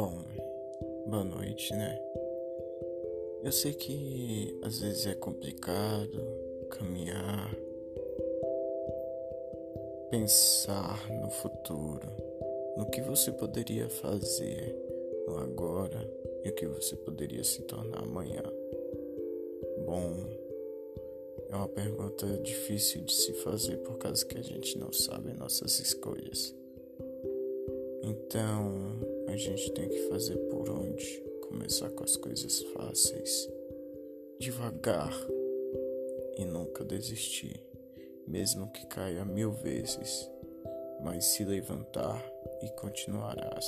Bom, boa noite, né? Eu sei que às vezes é complicado caminhar, pensar no futuro, no que você poderia fazer no agora e o que você poderia se tornar amanhã. Bom, é uma pergunta difícil de se fazer por causa que a gente não sabe nossas escolhas. Então, a gente tem que fazer por onde? Começar com as coisas fáceis, devagar e nunca desistir, mesmo que caia mil vezes, mas se levantar e continuarás.